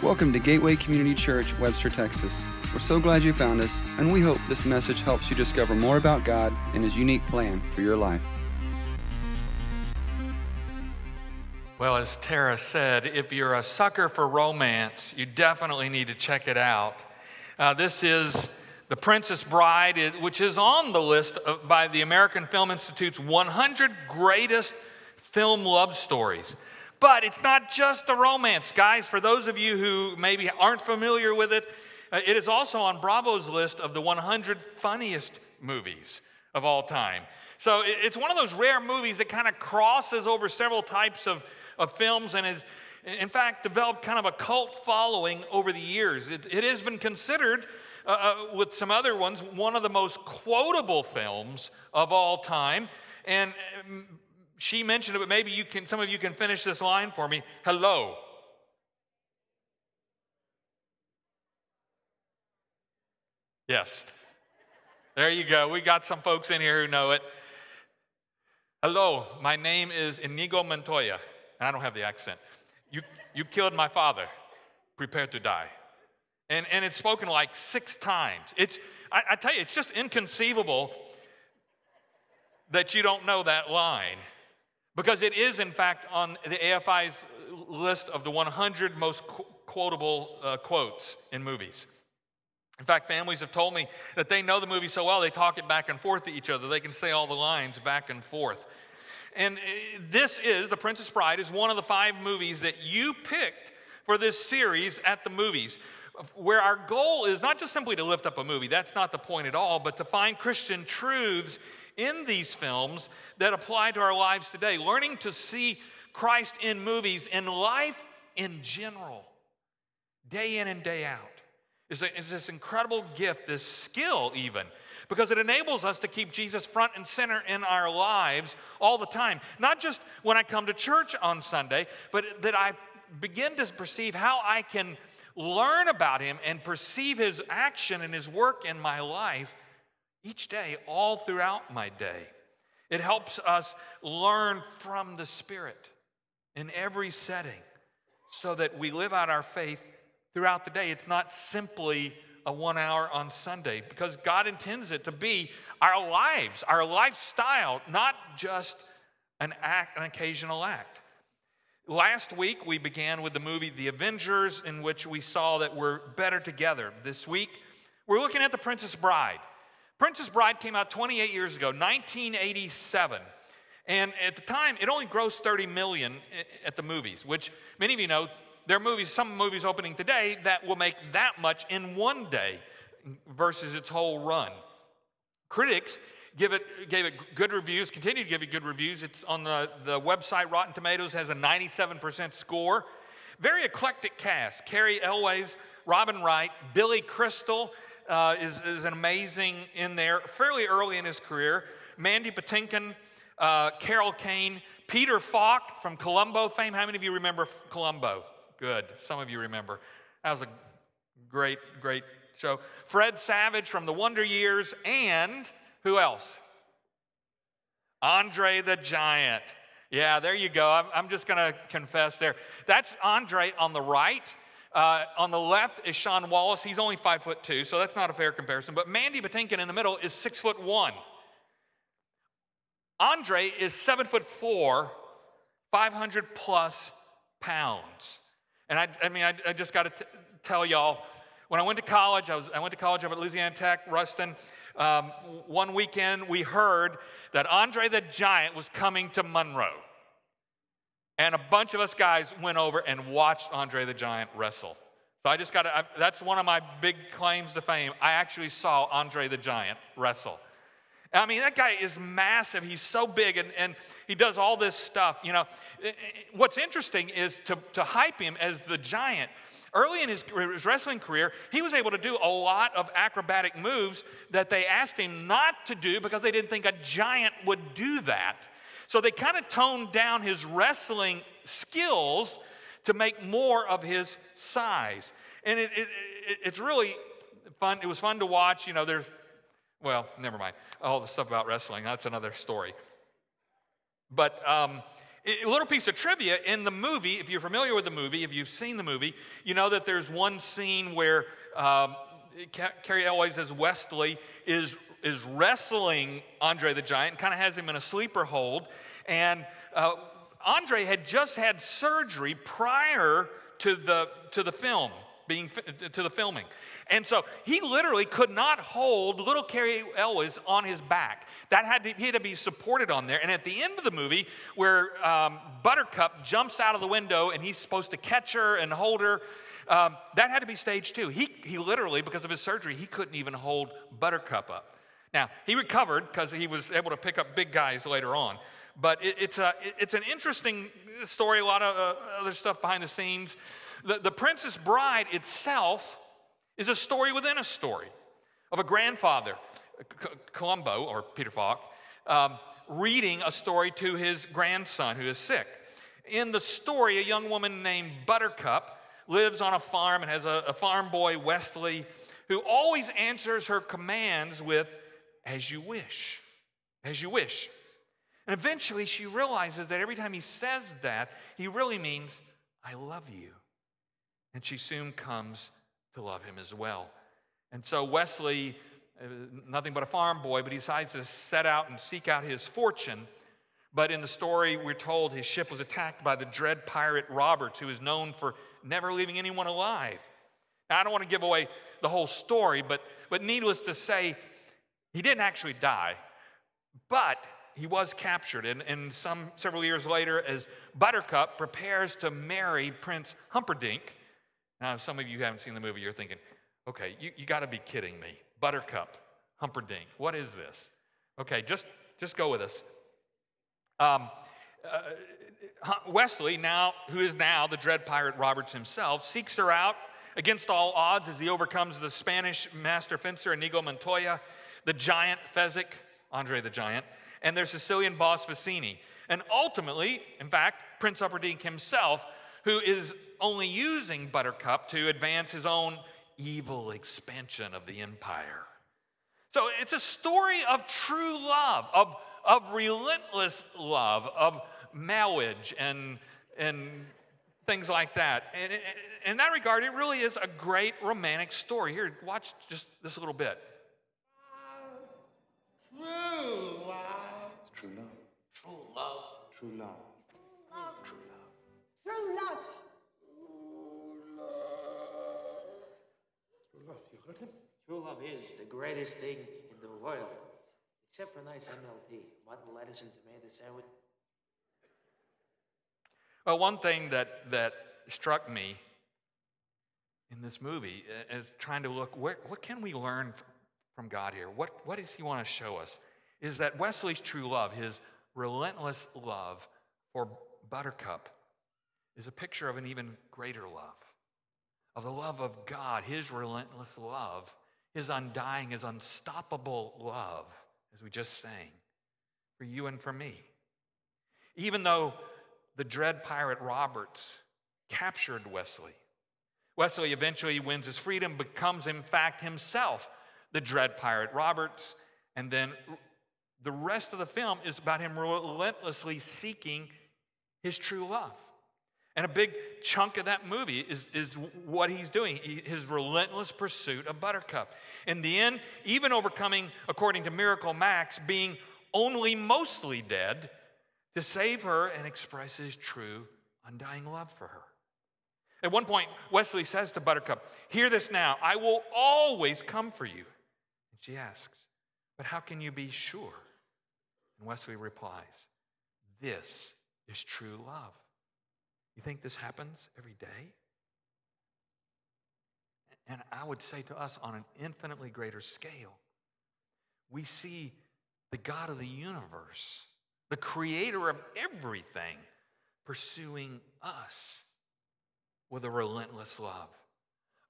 Welcome to Gateway Community Church, Webster, Texas. We're so glad you found us, and we hope this message helps you discover more about God and His unique plan for your life. Well, as Tara said, if you're a sucker for romance, you definitely need to check it out. Uh, this is The Princess Bride, which is on the list of, by the American Film Institute's 100 greatest film love stories. But it's not just a romance, guys. For those of you who maybe aren't familiar with it, uh, it is also on Bravo's list of the 100 funniest movies of all time. So it's one of those rare movies that kind of crosses over several types of, of films and has, in fact, developed kind of a cult following over the years. It, it has been considered, uh, uh, with some other ones, one of the most quotable films of all time. And um, she mentioned it, but maybe you can, some of you can finish this line for me. Hello. Yes. There you go. We got some folks in here who know it. Hello, my name is Inigo Montoya, and I don't have the accent. You, you killed my father. Prepare to die. And, and it's spoken like six times. It's, I, I tell you, it's just inconceivable that you don't know that line. Because it is, in fact, on the AFI's list of the 100 most qu- quotable uh, quotes in movies. In fact, families have told me that they know the movie so well, they talk it back and forth to each other. They can say all the lines back and forth. And uh, this is, The Princess Bride, is one of the five movies that you picked for this series at the movies, where our goal is not just simply to lift up a movie, that's not the point at all, but to find Christian truths in these films that apply to our lives today. Learning to see Christ in movies, in life in general, day in and day out, is, a, is this incredible gift, this skill, even because it enables us to keep Jesus front and center in our lives all the time. Not just when I come to church on Sunday, but that I begin to perceive how I can learn about Him and perceive His action and His work in my life each day, all throughout my day. It helps us learn from the Spirit in every setting so that we live out our faith throughout the day. It's not simply a one hour on Sunday because God intends it to be our lives, our lifestyle, not just an act, an occasional act. Last week, we began with the movie The Avengers, in which we saw that we're better together. This week, we're looking at The Princess Bride. Princess Bride came out 28 years ago, 1987. And at the time, it only grossed 30 million at the movies, which many of you know, there are movies, some movies opening today that will make that much in one day versus its whole run. Critics give it, gave it good reviews, continue to give it good reviews. It's on the, the website, Rotten Tomatoes has a 97% score. Very eclectic cast. Cary Elwes, Robin Wright, Billy Crystal, uh, is, is an amazing in there fairly early in his career. Mandy Patinkin, uh, Carol Kane, Peter Falk from Columbo fame. How many of you remember Columbo? Good. Some of you remember. That was a great, great show. Fred Savage from The Wonder Years, and who else? Andre the Giant. Yeah, there you go. I'm, I'm just going to confess there. That's Andre on the right. Uh, on the left is Sean Wallace. He's only five foot two, so that's not a fair comparison. But Mandy Patinkin in the middle is six foot one. Andre is seven foot four, 500 plus pounds. And I, I mean, I, I just got to tell y'all, when I went to college, I, was, I went to college up at Louisiana Tech, Ruston. Um, one weekend, we heard that Andre the Giant was coming to Monroe. And a bunch of us guys went over and watched Andre the Giant wrestle. So I just got to, that's one of my big claims to fame. I actually saw Andre the Giant wrestle. I mean, that guy is massive. He's so big and, and he does all this stuff. You know, what's interesting is to, to hype him as the giant. Early in his, his wrestling career, he was able to do a lot of acrobatic moves that they asked him not to do because they didn't think a giant would do that. So they kind of toned down his wrestling skills to make more of his size. And it, it, it, it's really fun. It was fun to watch. You know, there's, well, never mind. All the stuff about wrestling, that's another story. But um, a little piece of trivia in the movie, if you're familiar with the movie, if you've seen the movie, you know that there's one scene where um, Cary Elwes as Wesley is, is wrestling Andre the Giant, kind of has him in a sleeper hold. And uh, Andre had just had surgery prior to the, to the film being to the filming. And so he literally could not hold little Cary Elwes on his back. That had to, he had to be supported on there. And at the end of the movie, where um, Buttercup jumps out of the window and he's supposed to catch her and hold her, um, that had to be staged too. He, he literally, because of his surgery, he couldn't even hold Buttercup up. Now, he recovered because he was able to pick up big guys later on. But it, it's, a, it, it's an interesting story, a lot of uh, other stuff behind the scenes. The, the Princess Bride itself is a story within a story of a grandfather, Columbo, or Peter Falk, um, reading a story to his grandson who is sick. In the story, a young woman named Buttercup lives on a farm and has a, a farm boy, Wesley, who always answers her commands with, as you wish, as you wish. And eventually she realizes that every time he says that, he really means, I love you. And she soon comes to love him as well. And so Wesley, uh, nothing but a farm boy, but he decides to set out and seek out his fortune. But in the story, we're told his ship was attacked by the dread pirate Roberts, who is known for never leaving anyone alive. Now, I don't want to give away the whole story, but, but needless to say, he didn't actually die. But he was captured, and, and some several years later, as Buttercup prepares to marry Prince Humperdinck. Now, some of you haven't seen the movie, you're thinking, okay, you, you got to be kidding me. Buttercup, Humperdinck, what is this? Okay, just, just go with us. Um, uh, Wesley, now who is now the dread pirate Roberts himself, seeks her out against all odds as he overcomes the Spanish master fencer Inigo Montoya, the giant Fezzik, Andre the Giant, and their Sicilian boss Vizzini. And ultimately, in fact, Prince Humperdinck himself, who is only using Buttercup to advance his own evil expansion of the empire. So it's a story of true love, of, of relentless love, of marriage and, and things like that. And in that regard, it really is a great romantic story. Here, watch just this little bit. True love. True love. True love. True love. True love. True love. True love. You heard him? True love is the greatest thing in the world. Except for nice MLT, mutton, lettuce, and tomato sandwich. Well, one thing that, that struck me in this movie is trying to look where, what can we learn from God here? What, what does He want to show us? is that Wesley's true love, his relentless love for Buttercup, is a picture of an even greater love, of the love of God, his relentless love, his undying, his unstoppable love, as we just sang, for you and for me. Even though the dread pirate Roberts captured Wesley, Wesley eventually wins his freedom, becomes, in fact, himself the dread pirate Roberts, and then the rest of the film is about him relentlessly seeking his true love. And a big chunk of that movie is, is what he's doing, his relentless pursuit of Buttercup. In the end, even overcoming, according to Miracle Max, being only mostly dead to save her and express his true, undying love for her. At one point, Wesley says to Buttercup, Hear this now, I will always come for you. And she asks, But how can you be sure? And Wesley replies, This is true love. You think this happens every day? And I would say to us on an infinitely greater scale, we see the God of the universe, the creator of everything, pursuing us with a relentless love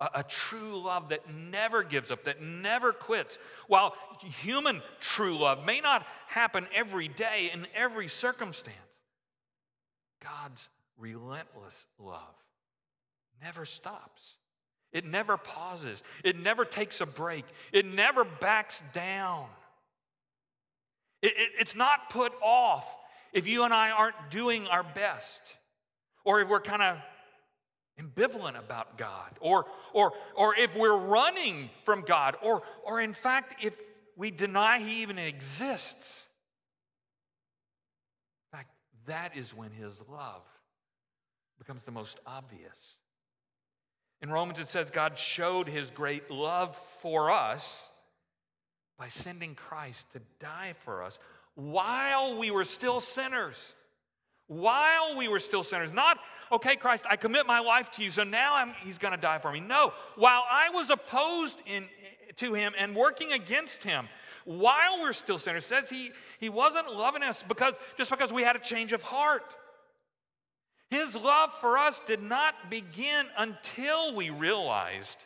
a, a true love that never gives up, that never quits. While human true love may not happen every day in every circumstance, God's relentless love never stops. It never pauses. It never takes a break. It never backs down. It, it, it's not put off. if you and I aren't doing our best, or if we're kind of ambivalent about God, or, or, or if we're running from God, or, or in fact, if we deny He even exists. In fact, that is when His love becomes the most obvious. In Romans, it says God showed His great love for us by sending Christ to die for us while we were still sinners. While we were still sinners. Not, okay, Christ, I commit my life to you, so now I'm, he's going to die for me. No, while I was opposed in, to him and working against him, while we're still sinners, says he, he wasn't loving us because just because we had a change of heart. His love for us did not begin until we realized,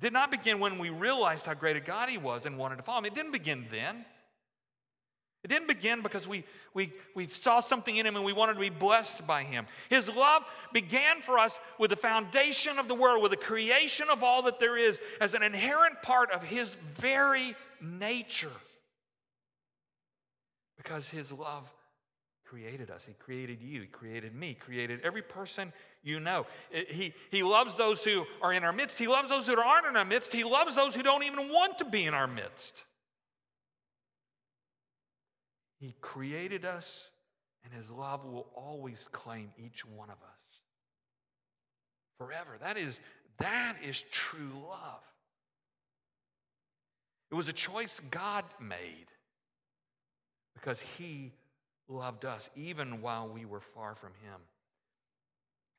did not begin when we realized how great a God He was and wanted to follow Him. It didn't begin then. It didn't begin because we, we, we saw something in him and we wanted to be blessed by him. His love began for us with the foundation of the world, with the creation of all that there is, as an inherent part of his very nature. Because his love created us. He created you. He created me. created every person you know. He, he loves those who are in our midst. He loves those who aren't in our midst. He loves those who don't even want to be in our midst. He created us, and His love will always claim each one of us forever. That is, that is true love. It was a choice God made because He loved us even while we were far from him.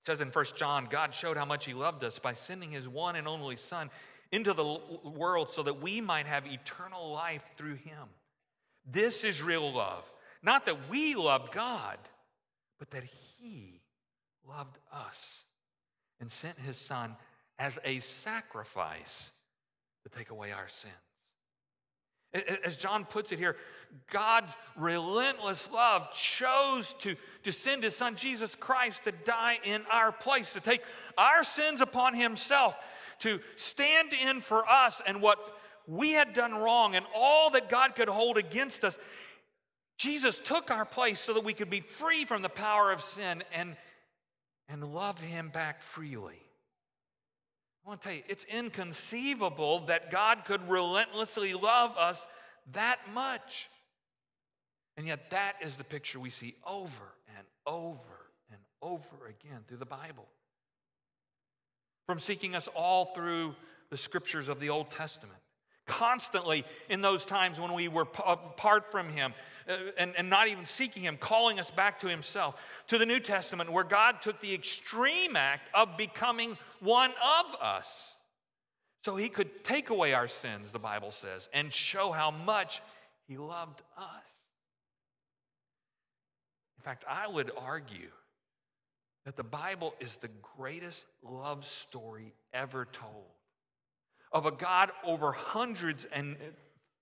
It says in 1 John, God showed how much he loved us by sending his one and only Son into the world so that we might have eternal life through him. This is real love. Not that we loved God, but that he loved us and sent his Son as a sacrifice to take away our sins. As John puts it here, God's relentless love chose to, to send his son Jesus Christ to die in our place, to take our sins upon himself, to stand in for us and what we had done wrong and all that God could hold against us. Jesus took our place so that we could be free from the power of sin and, and love him back freely. I want to tell you, it's inconceivable that God could relentlessly love us that much. And yet, that is the picture we see over and over and over again through the Bible. From seeking us all through the scriptures of the Old Testament, constantly in those times when we were apart from Him, uh, and, and not even seeking Him, calling us back to Himself. To the New Testament, where God took the extreme act of becoming one of us so He could take away our sins, the Bible says, and show how much He loved us. In fact, I would argue that the Bible is the greatest love story ever told of a God over hundreds and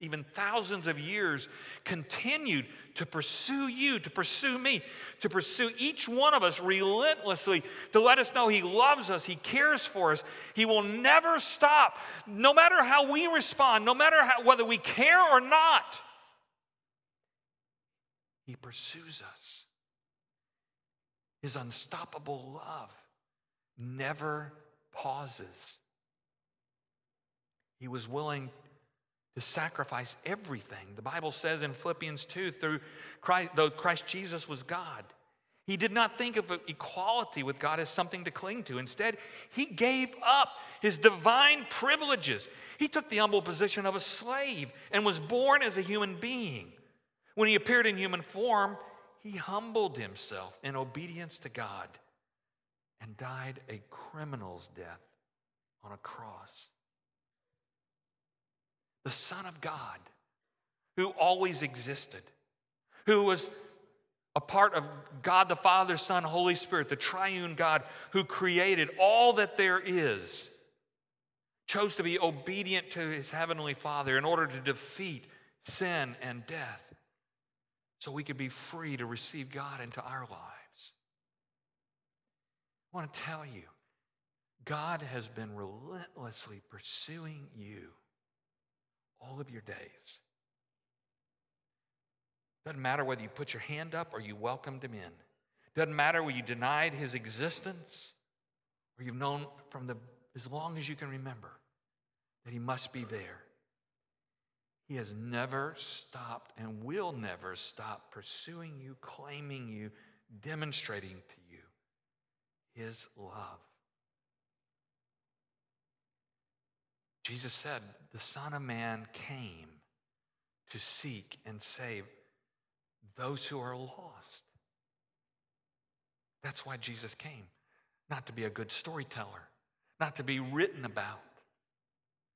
even thousands of years, continued to pursue you, to pursue me, to pursue each one of us relentlessly, to let us know He loves us, He cares for us. He will never stop, no matter how we respond, no matter how, whether we care or not. He pursues us. His unstoppable love never pauses. He was willing to sacrifice everything. The Bible says in Philippians 2 through Christ, though Christ Jesus was God, he did not think of equality with God as something to cling to. Instead, he gave up his divine privileges. He took the humble position of a slave and was born as a human being. When he appeared in human form, he humbled himself in obedience to God and died a criminal's death on a cross the Son of God, who always existed, who was a part of God the Father, Son, Holy Spirit, the triune God who created all that there is, chose to be obedient to his heavenly Father in order to defeat sin and death so we could be free to receive God into our lives. I want to tell you, God has been relentlessly pursuing you all of your days. Doesn't matter whether you put your hand up or you welcomed him in. Doesn't matter whether you denied his existence or you've known from the as long as you can remember that he must be there. He has never stopped and will never stop pursuing you, claiming you, demonstrating to you his love. Jesus said, The Son of Man came to seek and save those who are lost. That's why Jesus came, not to be a good storyteller, not to be written about.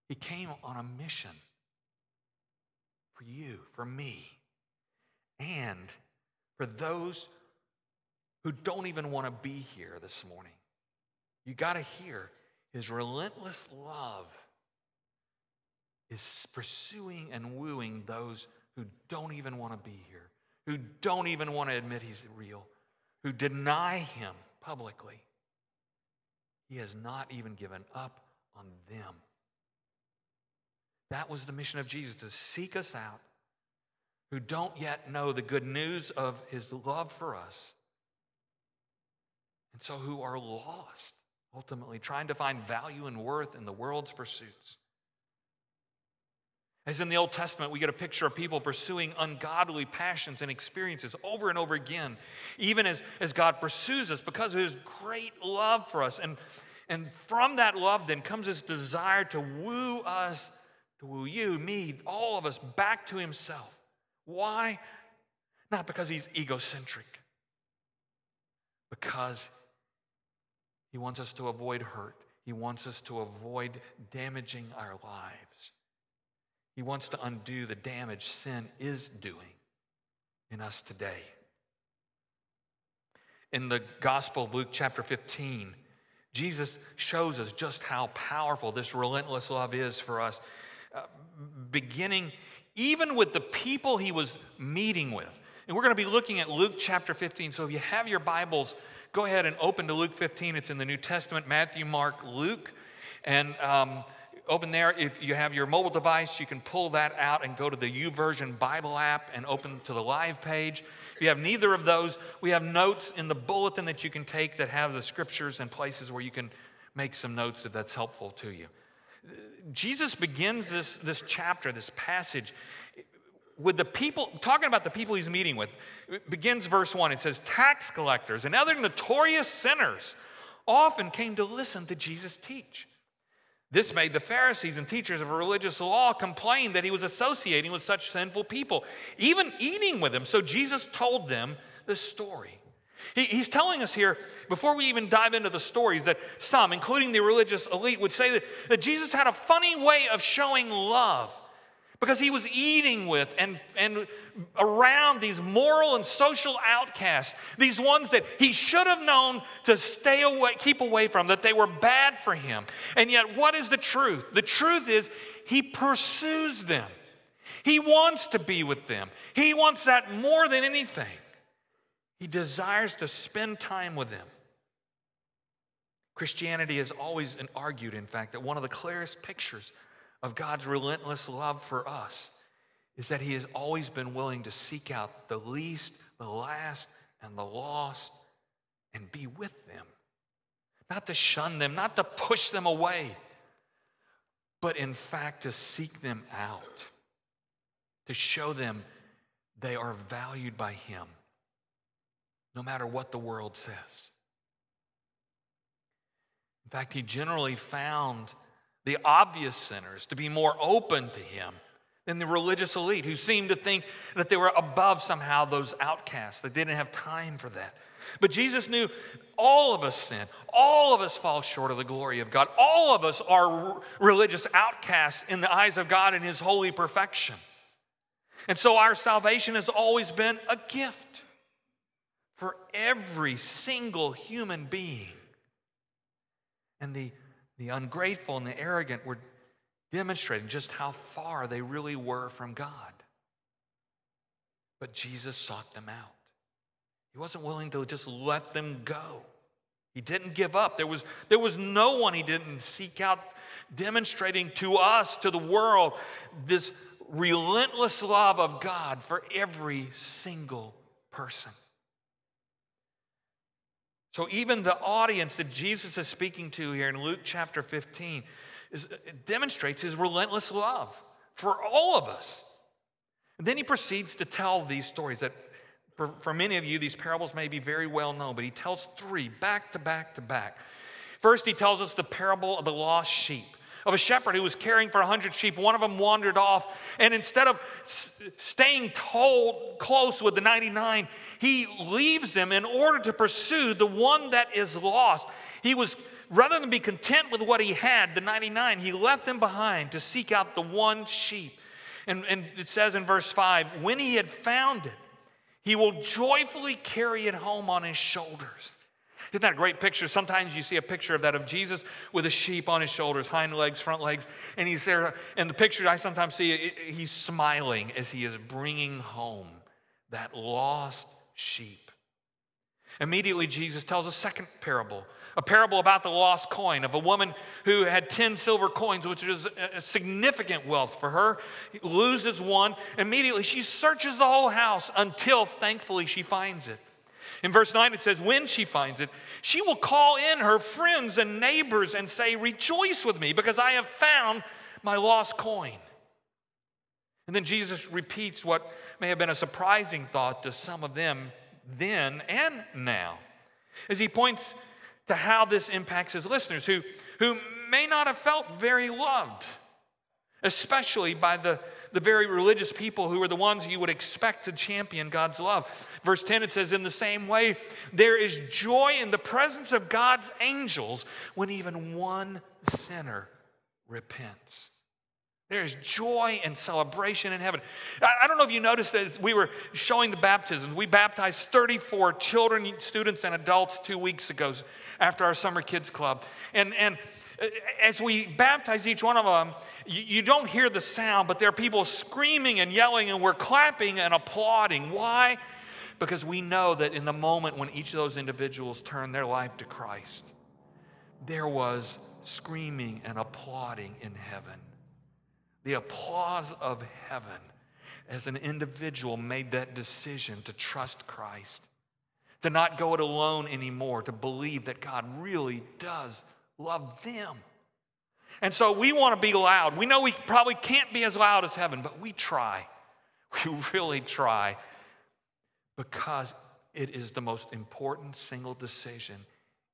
He came on a mission for you, for me, and for those who don't even want to be here this morning. You got to hear his relentless love is pursuing and wooing those who don't even want to be here, who don't even want to admit he's real, who deny him publicly. He has not even given up on them. That was the mission of Jesus to seek us out who don't yet know the good news of his love for us. And so who are lost, ultimately, trying to find value and worth in the world's pursuits. As in the Old Testament, we get a picture of people pursuing ungodly passions and experiences over and over again, even as, as God pursues us because of his great love for us. And, and from that love, then, comes his desire to woo us, to woo you, me, all of us back to himself. Why? Not because he's egocentric, because he wants us to avoid hurt, he wants us to avoid damaging our lives. He wants to undo the damage sin is doing in us today. In the Gospel of Luke, chapter 15, Jesus shows us just how powerful this relentless love is for us, uh, beginning even with the people he was meeting with. And we're going to be looking at Luke chapter 15. So if you have your Bibles, go ahead and open to Luke 15. It's in the New Testament Matthew, Mark, Luke. And um, open there. If you have your mobile device, you can pull that out and go to the YouVersion Bible app and open to the live page. If you have neither of those, we have notes in the bulletin that you can take that have the scriptures and places where you can make some notes if that's helpful to you. Jesus begins this, this chapter, this passage, with the people, talking about the people he's meeting with. It begins verse 1. It says, Tax collectors and other notorious sinners often came to listen to Jesus teach. This made the Pharisees and teachers of religious law complain that he was associating with such sinful people, even eating with them. So Jesus told them the story. He, he's telling us here, before we even dive into the stories, that some, including the religious elite, would say that, that Jesus had a funny way of showing love because he was eating with and, and around these moral and social outcasts, these ones that he should have known to stay away, keep away from, that they were bad for him. And yet, what is the truth? The truth is, he pursues them. He wants to be with them. He wants that more than anything. He desires to spend time with them. Christianity has always argued, in fact, that one of the clearest pictures of God's relentless love for us is that He has always been willing to seek out the least, the last, and the lost and be with them. Not to shun them, not to push them away, but in fact to seek them out, to show them they are valued by Him, no matter what the world says. In fact, He generally found the obvious sinners, to be more open to him than the religious elite who seemed to think that they were above somehow those outcasts that didn't have time for that. But Jesus knew all of us sin. All of us fall short of the glory of God. All of us are religious outcasts in the eyes of God and His holy perfection. And so our salvation has always been a gift for every single human being. And the the ungrateful and the arrogant were demonstrating just how far they really were from God. But Jesus sought them out. He wasn't willing to just let them go. He didn't give up. There was, there was no one he didn't seek out, demonstrating to us, to the world, this relentless love of God for every single person. So, even the audience that Jesus is speaking to here in Luke chapter 15 is, uh, demonstrates his relentless love for all of us. And then he proceeds to tell these stories that, for, for many of you, these parables may be very well known, but he tells three back to back to back. First, he tells us the parable of the lost sheep of a shepherd who was caring for a 100 sheep. One of them wandered off, and instead of s- staying told, close with the 99, he leaves them in order to pursue the one that is lost. He was, rather than be content with what he had, the 99, he left them behind to seek out the one sheep. And, and it says in verse 5 when he had found it, he will joyfully carry it home on his shoulders. Isn't that a great picture? Sometimes you see a picture of that of Jesus with a sheep on his shoulders, hind legs, front legs, and he's there. And the picture I sometimes see, he's smiling as he is bringing home that lost sheep. Immediately, Jesus tells a second parable, a parable about the lost coin of a woman who had 10 silver coins, which is significant wealth for her, loses one. Immediately, she searches the whole house until thankfully she finds it. In verse 9, it says, When she finds it, she will call in her friends and neighbors and say, Rejoice with me, because I have found my lost coin. And then Jesus repeats what may have been a surprising thought to some of them then and now, as he points to how this impacts his listeners who, who may not have felt very loved, especially by the the very religious people who are the ones you would expect to champion God's love. Verse 10, it says, In the same way, there is joy in the presence of God's angels when even one sinner repents. There's joy and celebration in heaven. I don't know if you noticed as we were showing the baptisms, we baptized 34 children, students, and adults two weeks ago after our summer kids club. And, and as we baptize each one of them, you, don't hear the sound, but there are people screaming and yelling, and we're clapping and applauding. Why? Because we know that in the moment when each of those individuals turned their life to Christ, there was screaming and applauding in heaven. The applause of heaven as an individual made that decision to trust Christ, to not go it alone anymore, to believe that God really does love them. And so we want to be loud. We know we probably can't be as loud as heaven, but we try. We really try because it is the most important single decision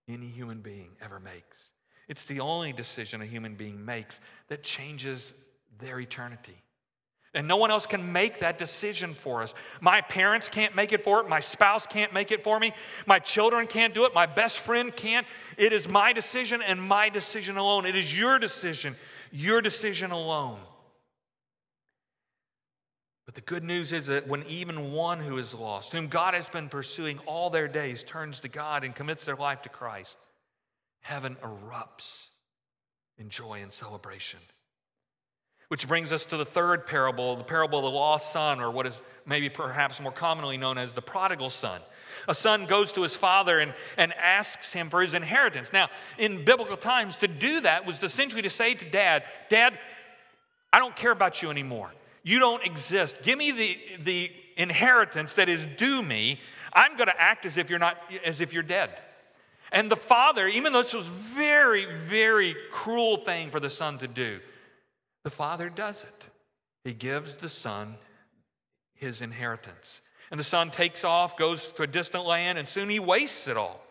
any human being ever makes. It's the only decision a human being makes that changes their eternity. And no one else can make that decision for us. My parents can't make it for it. My spouse can't make it for me. My children can't do it. My best friend can't. It is my decision and my decision alone. It is your decision, your decision alone. But the good news is that when even one who is lost, whom God has been pursuing all their days, turns to God and commits their life to Christ, heaven erupts in joy and celebration. Which brings us to the third parable, the parable of the lost son, or what is maybe perhaps more commonly known as the prodigal son. A son goes to his father and, and asks him for his inheritance. Now, in biblical times, to do that was essentially to say to dad, Dad, I don't care about you anymore. You don't exist. Give me the, the inheritance that is due me. I'm going to act as if you're not as if you're dead. And the father, even though this was very, very cruel thing for the son to do, the Father does it. He gives the Son his inheritance. And the son takes off, goes to a distant land, and soon he wastes it all.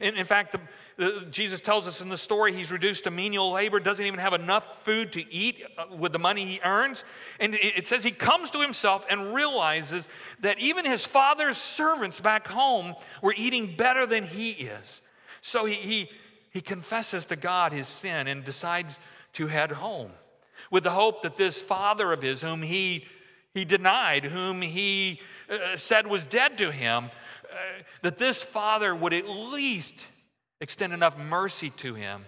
In, in fact, the, the, Jesus tells us in the story he's reduced to menial labor, doesn't even have enough food to eat uh, with the money he earns. And it, it says he comes to himself and realizes that even his father's servants back home were eating better than he is. So he, he, he confesses to God his sin and decides to head home with the hope that this father of his, whom he, he denied, whom he uh, said was dead to him, uh, that this father would at least extend enough mercy to him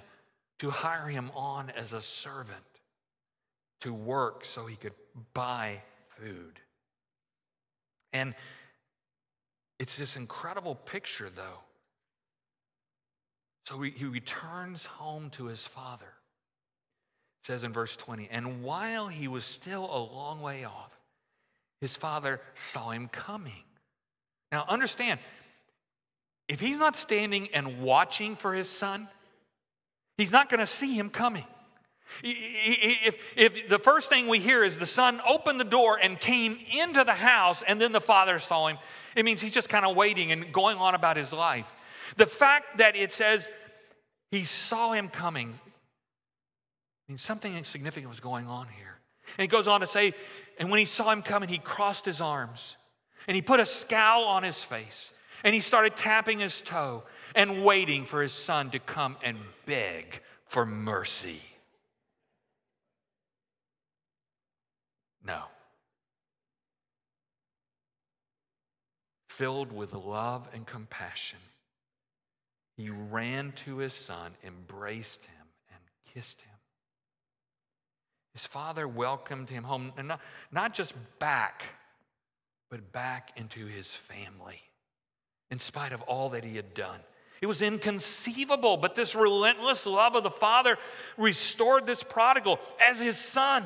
to hire him on as a servant to work so he could buy food. And it's this incredible picture, though. So he, he returns home to his father says in verse 20, and while he was still a long way off, his father saw him coming. Now, understand, if he's not standing and watching for his son, he's not going to see him coming. If, if the first thing we hear is the son opened the door and came into the house, and then the father saw him, it means he's just kind of waiting and going on about his life. The fact that it says he saw him coming means something significant was going on here. And it goes on to say, and when he saw him coming, he crossed his arms and he put a scowl on his face and he started tapping his toe and waiting for his son to come and beg for mercy. No. Filled with love and compassion, he ran to his son, embraced him, and kissed him. His father welcomed him home, and not, not just back, but back into his family, in spite of all that he had done. It was inconceivable, but this relentless love of the father restored this prodigal as his son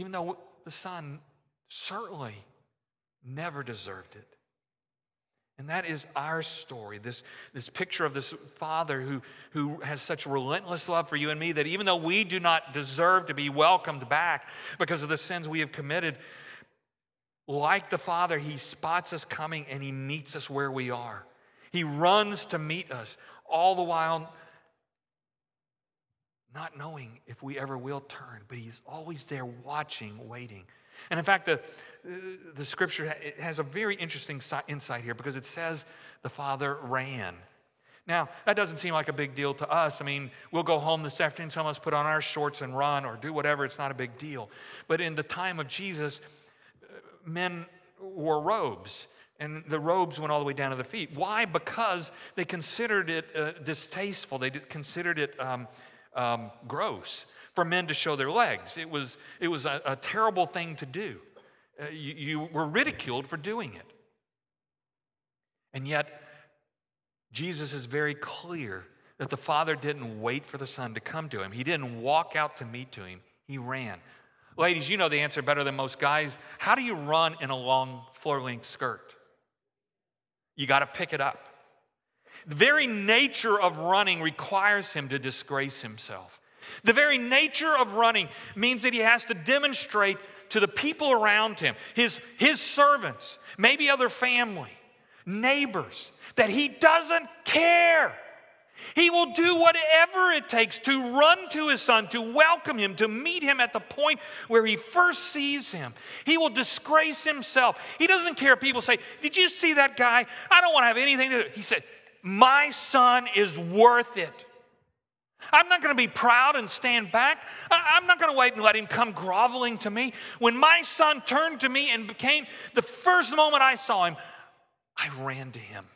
even though the son certainly never deserved it. And that is our story, this, this picture of this father who, who has such relentless love for you and me that even though we do not deserve to be welcomed back because of the sins we have committed, like the father, he spots us coming and he meets us where we are. He runs to meet us, all the while not knowing if we ever will turn, but he's always there watching, waiting. And in fact, the, the scripture has a very interesting insight here because it says the father ran. Now, that doesn't seem like a big deal to us. I mean, we'll go home this afternoon, some of us put on our shorts and run or do whatever, it's not a big deal. But in the time of Jesus, men wore robes and the robes went all the way down to the feet. Why? Because they considered it uh, distasteful. They considered it um, um, gross for men to show their legs. It was, it was a, a terrible thing to do. Uh, you, you were ridiculed for doing it. And yet, Jesus is very clear that the Father didn't wait for the Son to come to him. He didn't walk out to meet to him, he ran. Ladies, you know the answer better than most guys. How do you run in a long floor length skirt? You got to pick it up. The very nature of running requires him to disgrace himself. The very nature of running means that he has to demonstrate to the people around him, his, his servants, maybe other family, neighbors, that he doesn't care. He will do whatever it takes to run to his son, to welcome him, to meet him at the point where he first sees him. He will disgrace himself. He doesn't care people say, Did you see that guy? I don't want to have anything to do. He said, my son is worth it. I'm not going to be proud and stand back. I'm not going to wait and let him come groveling to me. When my son turned to me and became the first moment I saw him, I ran to him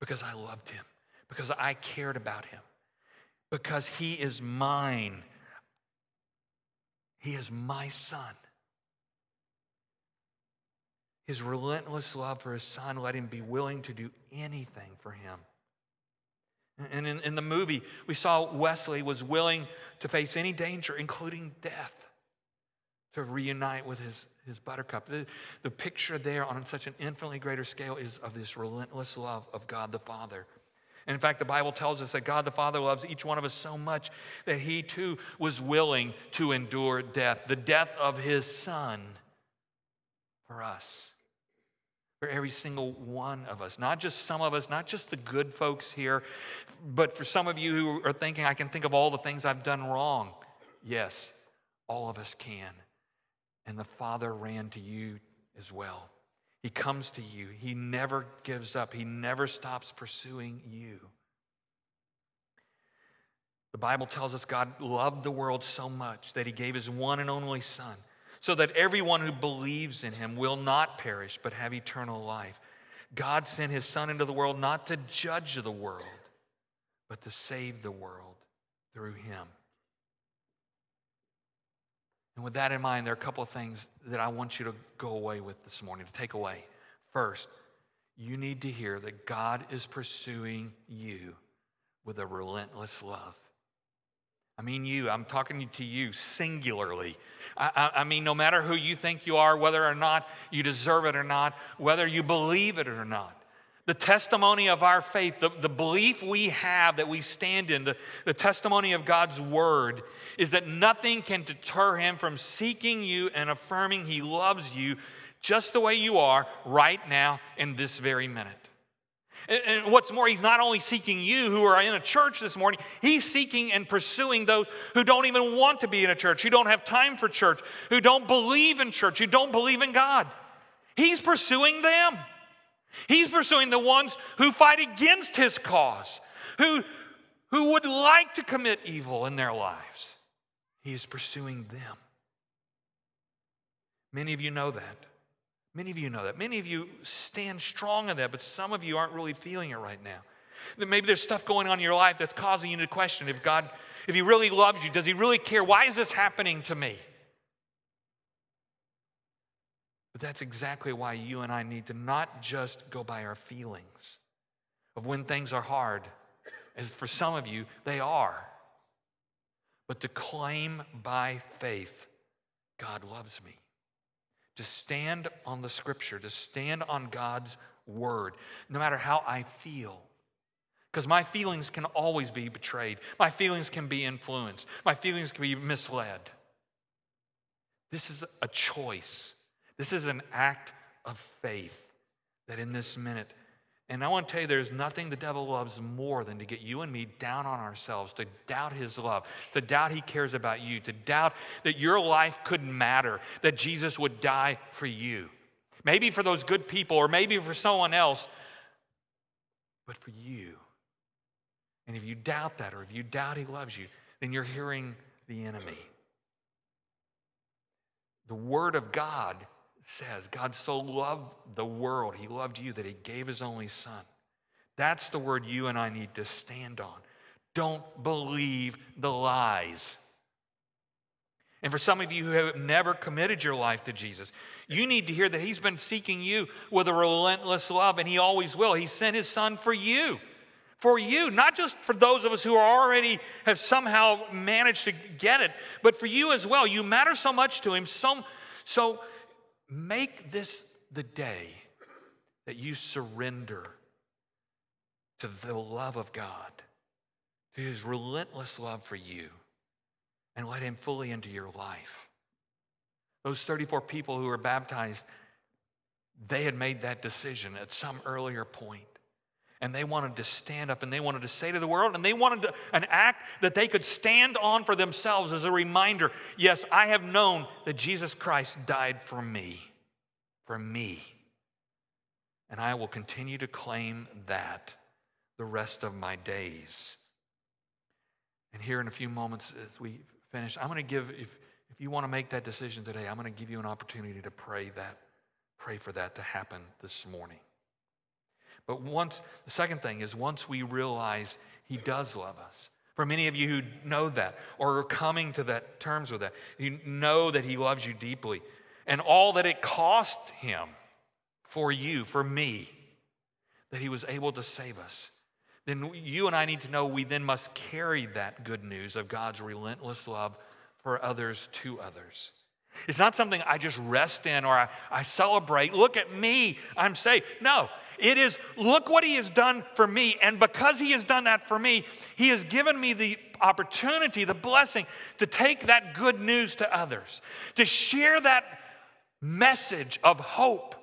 because I loved him, because I cared about him, because he is mine. He is my son. His relentless love for his son let him be willing to do anything for him. And in, in the movie, we saw Wesley was willing to face any danger, including death, to reunite with his, his buttercup. The, the picture there on such an infinitely greater scale is of this relentless love of God the Father. And in fact, the Bible tells us that God the Father loves each one of us so much that he too was willing to endure death, the death of his son for us for every single one of us, not just some of us, not just the good folks here, but for some of you who are thinking, I can think of all the things I've done wrong. Yes, all of us can. And the Father ran to you as well. He comes to you, He never gives up, He never stops pursuing you. The Bible tells us God loved the world so much that He gave His one and only Son so that everyone who believes in him will not perish but have eternal life. God sent his Son into the world not to judge the world, but to save the world through him. And with that in mind, there are a couple of things that I want you to go away with this morning, to take away. First, you need to hear that God is pursuing you with a relentless love. I mean, you. I'm talking to you singularly. I, I, I, mean, no matter who you think you are, whether or not you deserve it or not, whether you believe it or not. The testimony of our faith, the, the belief we have that we stand in, the, the testimony of God's word, is that nothing can deter him from seeking you and affirming he loves you just the way you are right now in this very minute. And what's more, he's not only seeking you who are in a church this morning, he's seeking and pursuing those who don't even want to be in a church, who don't have time for church, who don't believe in church, who don't believe in God. He's pursuing them. He's pursuing the ones who fight against his cause, who, who would like to commit evil in their lives. He is pursuing them. Many of you know that. Many of you know that. Many of you stand strong in that, but some of you aren't really feeling it right now. That maybe there's stuff going on in your life that's causing you to question if God, if He really loves you, does He really care? Why is this happening to me? But that's exactly why you and I need to not just go by our feelings of when things are hard, as for some of you, they are, but to claim by faith, God loves me to stand on the scripture, to stand on God's word, no matter how I feel. Because my feelings can always be betrayed, my feelings can be influenced, my feelings can be misled. This is a choice, this is an act of faith that in this minute and I want to tell you, there's nothing the devil loves more than to get you and me down on ourselves, to doubt his love, to doubt he cares about you, to doubt that your life couldn't matter, that Jesus would die for you. Maybe for those good people, or maybe for someone else, but for you. And if you doubt that, or if you doubt he loves you, then you're hearing the enemy. The Word of God says God so loved the world, He loved you that He gave His only Son. That's the word you and I need to stand on. Don't believe the lies. And for some of you who have never committed your life to Jesus, you need to hear that He's been seeking you with a relentless love, and He always will. He sent His Son for you. For you, not just for those of us who are already have somehow managed to get it, but for you as well. You matter so much to Him, so, so Make this the day that you surrender to the love of God, to his relentless love for you, and let him fully into your life. Those 34 people who were baptized, they had made that decision at some earlier point. And they wanted to stand up and they wanted to say to the world, and they wanted to, an act that they could stand on for themselves as a reminder yes, I have known that Jesus Christ died for me, for me. And I will continue to claim that the rest of my days. And here in a few moments, as we finish, I'm going to give, if, if you want to make that decision today, I'm going to give you an opportunity to pray that, pray for that to happen this morning. But once, the second thing is once we realize He does love us. For many of you who know that or are coming to that terms with that, you know that He loves you deeply and all that it cost Him for you, for me, that He was able to save us. Then you and I need to know we then must carry that good news of God's relentless love for others to others. It's not something I just rest in or I, I celebrate. Look at me, I'm saved. No, it is, look what he has done for me. And because he has done that for me, he has given me the opportunity, the blessing to take that good news to others, to share that message of hope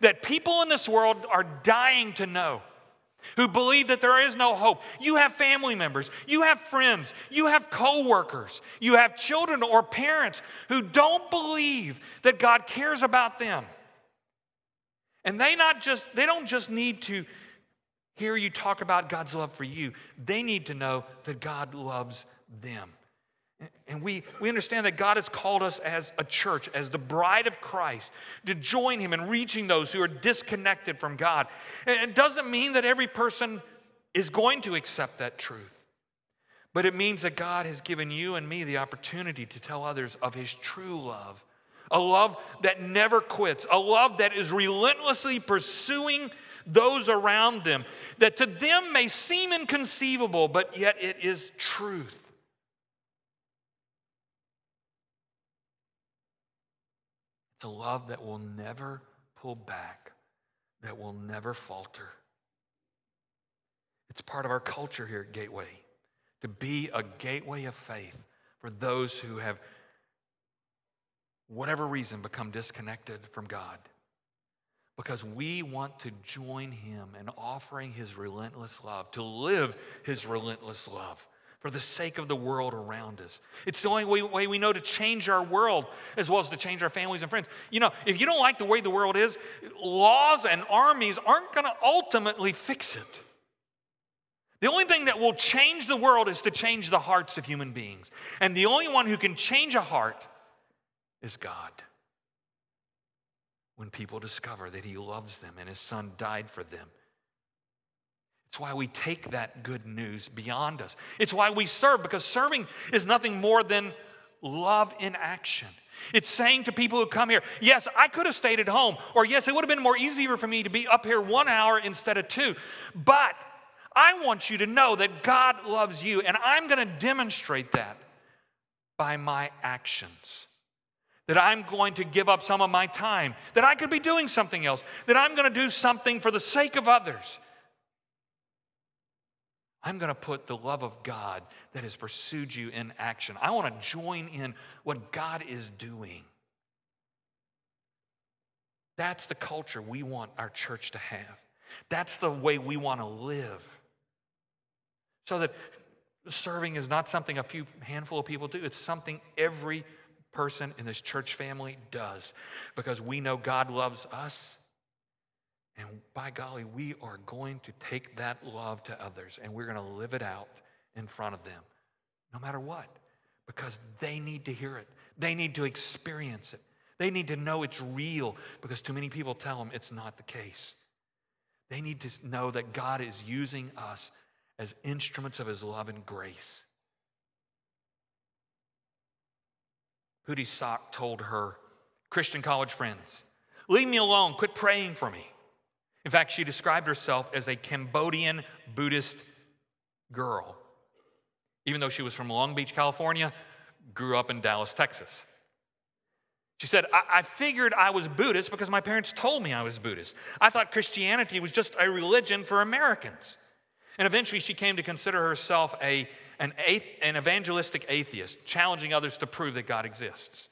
that people in this world are dying to know who believe that there is no hope. You have family members, you have friends, you have coworkers, you have children or parents who don't believe that God cares about them. And they not just they don't just need to hear you talk about God's love for you. They need to know that God loves them. And we, we understand that God has called us as a church, as the bride of Christ, to join Him in reaching those who are disconnected from God. And it doesn't mean that every person is going to accept that truth, but it means that God has given you and me the opportunity to tell others of His true love a love that never quits, a love that is relentlessly pursuing those around them, that to them may seem inconceivable, but yet it is truth. It's a love that will never pull back, that will never falter. It's part of our culture here at Gateway to be a gateway of faith for those who have whatever reason, become disconnected from God. Because we want to join Him in offering His relentless love, to live His relentless love for the sake of the world around us. It's the only way, we know to change our world as well as to change our families and friends. You know, if you don't like the way the world is, laws and armies aren't going to ultimately fix it. The only thing that will change the world is to change the hearts of human beings. And the only one who can change a heart is God. When people discover that He loves them and His Son died for them it's why we take that good news beyond us. It's why we serve, because serving is nothing more than love in action. It's saying to people who come here, yes, I could have stayed at home, or yes, it would have been more easier for me to be up here one hour instead of two. But I want you to know that God loves you, and I'm going to demonstrate that by my actions. That I'm going to give up some of my time, that I could be doing something else, that I'm going to do something for the sake of others. I'm going to put the love of God that has pursued you in action. I want to join in what God is doing. That's the culture we want our church to have. That's the way we want to live. So that serving is not something a few handful of people do, it's something every person in this church family does because we know God loves us and by golly, we are going to take that love to others and we're going to live it out in front of them, no matter what, because they need to hear it. They need to experience it. They need to know it's real because too many people tell them it's not the case. They need to know that God is using us as instruments of his love and grace. Pootie Sock told her Christian college friends, Leave me alone, quit praying for me. In fact, she described herself as a Cambodian Buddhist girl, even though she was from Long Beach, California, grew up in Dallas, Texas. She said, I-, I, figured I was Buddhist because my parents told me I was Buddhist. I thought Christianity was just a religion for Americans. And eventually she came to consider herself a, an, an evangelistic atheist, challenging others to prove that God exists.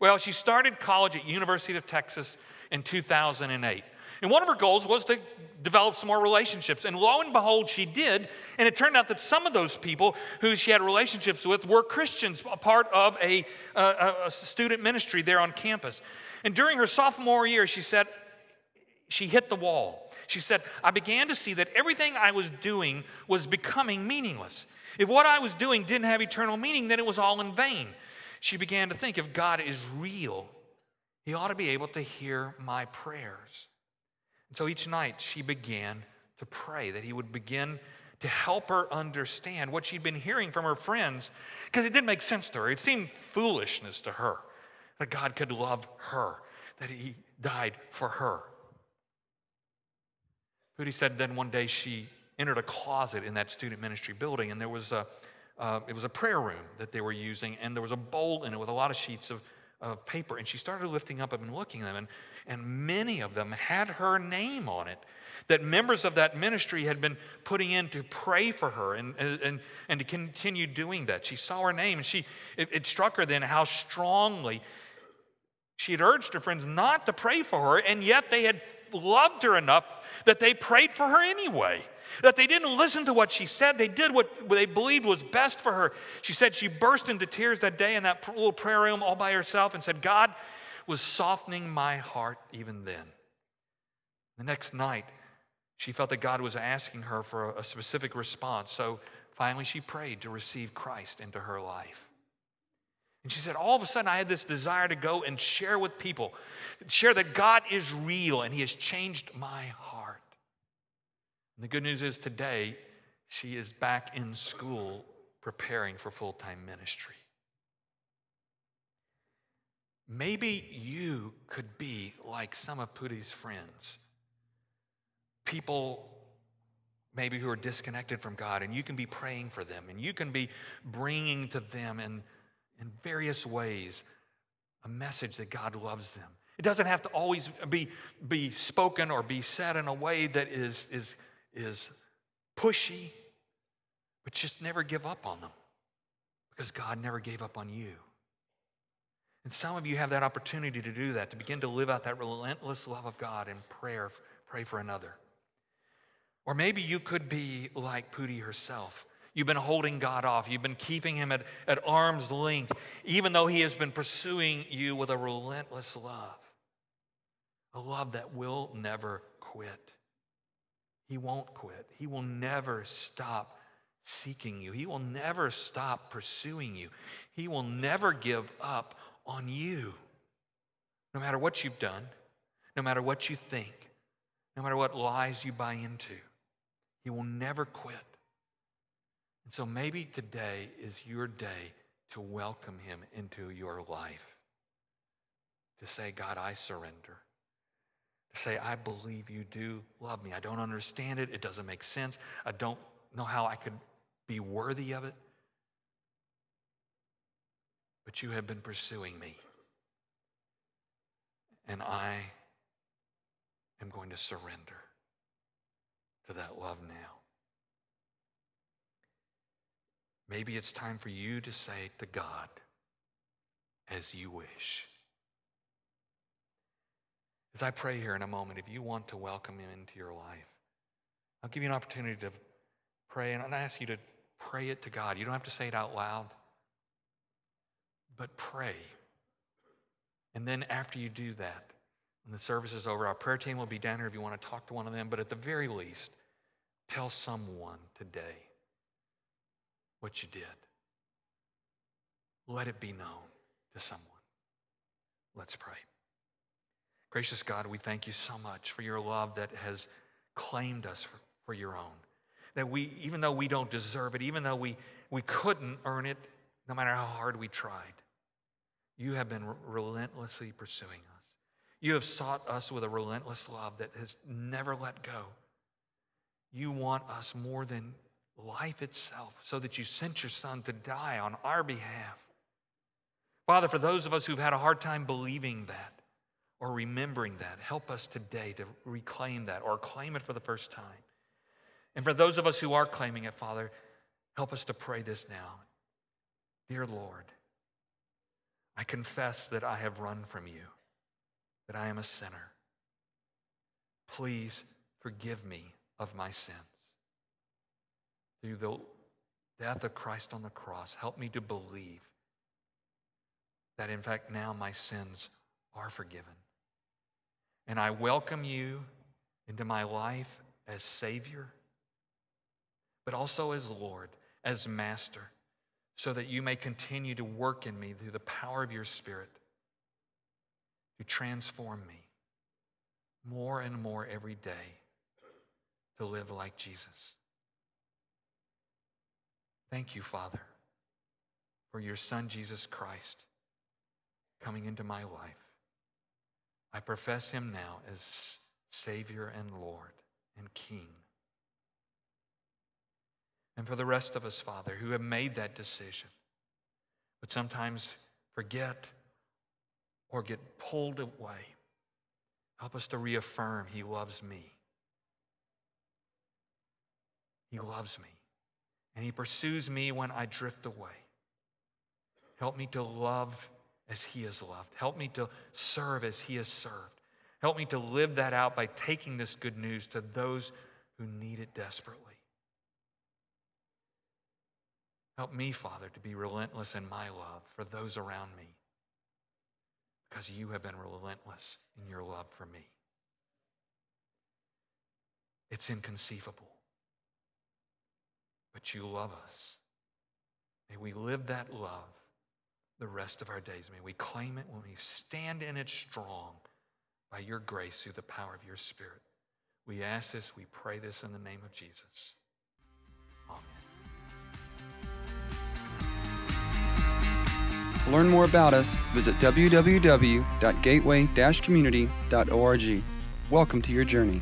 Well, she started college at University of Texas in 2008. And one of her goals was to develop some more relationships. And lo and behold, she did. And it turned out that some of those people who she had relationships with were Christians, a part of a, a, a student ministry there on campus. And during her sophomore year, she said, she hit the wall. She said, I began to see that everything I was doing was becoming meaningless. If what I was doing didn't have eternal meaning, then it was all in vain. She began to think if God is real, He ought to be able to hear my prayers. And so each night she began to pray that he would begin to help her understand what she'd been hearing from her friends because it didn't make sense to her. It seemed foolishness to her that God could love her, that he died for her. He said then one day she entered a closet in that student ministry building and there was a uh, it was a prayer room that they were using and there was a bowl in it with a lot of sheets of of paper and she started lifting up and looking at them and, and many of them had her name on it that members of that ministry had been putting in to pray for her and, and, and to continue doing that. She saw her name and she it, it struck her then how strongly she had urged her friends not to pray for her and yet they had loved her enough that they prayed for her anyway that they didn't listen to what she said. They did what they believed was best for her. She said she burst into tears that day in that little prayer room all by herself and said, God was softening my heart even then. The next night, she felt that God was asking her for a specific response. So finally, she prayed to receive Christ into her life. And she said, All of a sudden, I had this desire to go and share with people, share that God is real and He has changed my heart. And the good news is today, she is back in school preparing for full time ministry. Maybe you could be like some of Pootie's friends. People maybe who are disconnected from God, and you can be praying for them, and you can be bringing to them in, in various ways a message that God loves them. It doesn't have to always be, be spoken or be said in a way that is, is, is pushy, but just never give up on them because God never gave up on you. And some of you have that opportunity to do that, to begin to live out that relentless love of God in prayer, pray for another. Or maybe you could be like Pooty herself. You've been holding God off. You've been keeping him at, at arm's length, even though he has been pursuing you with a relentless love. A love that will never quit. He won't quit. He will never stop seeking you. He will never stop pursuing you. He will never give up on you. No matter what you've done, no matter what you think, no matter what lies you buy into, He will never quit. And so maybe today is your day to welcome Him into your life. To say, God, I surrender. Say, I believe you do love me. I don't understand it. It doesn't make sense. I don't know how I could be worthy of it but you have been pursuing me. And I am going to surrender to that love now. Maybe it's time for you to say to God, as you wish. As I pray here in a moment, if you want to welcome him into your life, I'll give you an opportunity to pray, and I ask you to pray it to God. You don't have to say it out loud but pray. And then after you do that, when the service is over, our prayer team will be down here if you want to talk to one of them. But at the very least, tell someone today what you did. Let it be known to someone. Let's pray. Gracious God, we thank you so much for your love that has claimed us for, for your own. That we, even though we don't deserve it, even though we, we couldn't earn it, no matter how hard we tried, you have been relentlessly pursuing us. You have sought us with a relentless love that has never let go. You want us more than life itself, so that you sent your son to die on our behalf. Father, for those of us who've had a hard time believing that or remembering that, help us today to reclaim that or claim it for the first time. And for those of us who are claiming it, Father, help us to pray this now. Dear Lord, I confess that I have run from you, that I am a sinner. Please forgive me of my sins. Through the death of Christ on the cross, help me to believe that in fact now my sins are forgiven. And I welcome you into my life as Savior, but also as Lord, as Master so that you may continue to work in me through the power of your Spirit to transform me more and more every day to live like Jesus. Thank you, Father, for your Son, Jesus Christ, coming into my life. I profess him now as Savior and Lord and King. And for the rest of us, Father, who have made that decision, but sometimes forget or get pulled away, help us to reaffirm He loves me. He loves me. And He pursues me when I drift away. Help me to love as He has loved. Help me to serve as He has served. Help me to live that out by taking this good news to those who need it desperately. Help me, Father, to be relentless in my love for those around me because you have been relentless in your love for me. It's inconceivable. But you love us. May we live that love the rest of our days. May we claim it when we stand in it strong by your grace through the power of your Spirit. We ask this, we pray this in the name of Jesus. To learn more about us, visit www.gateway-community.org. Welcome to your journey.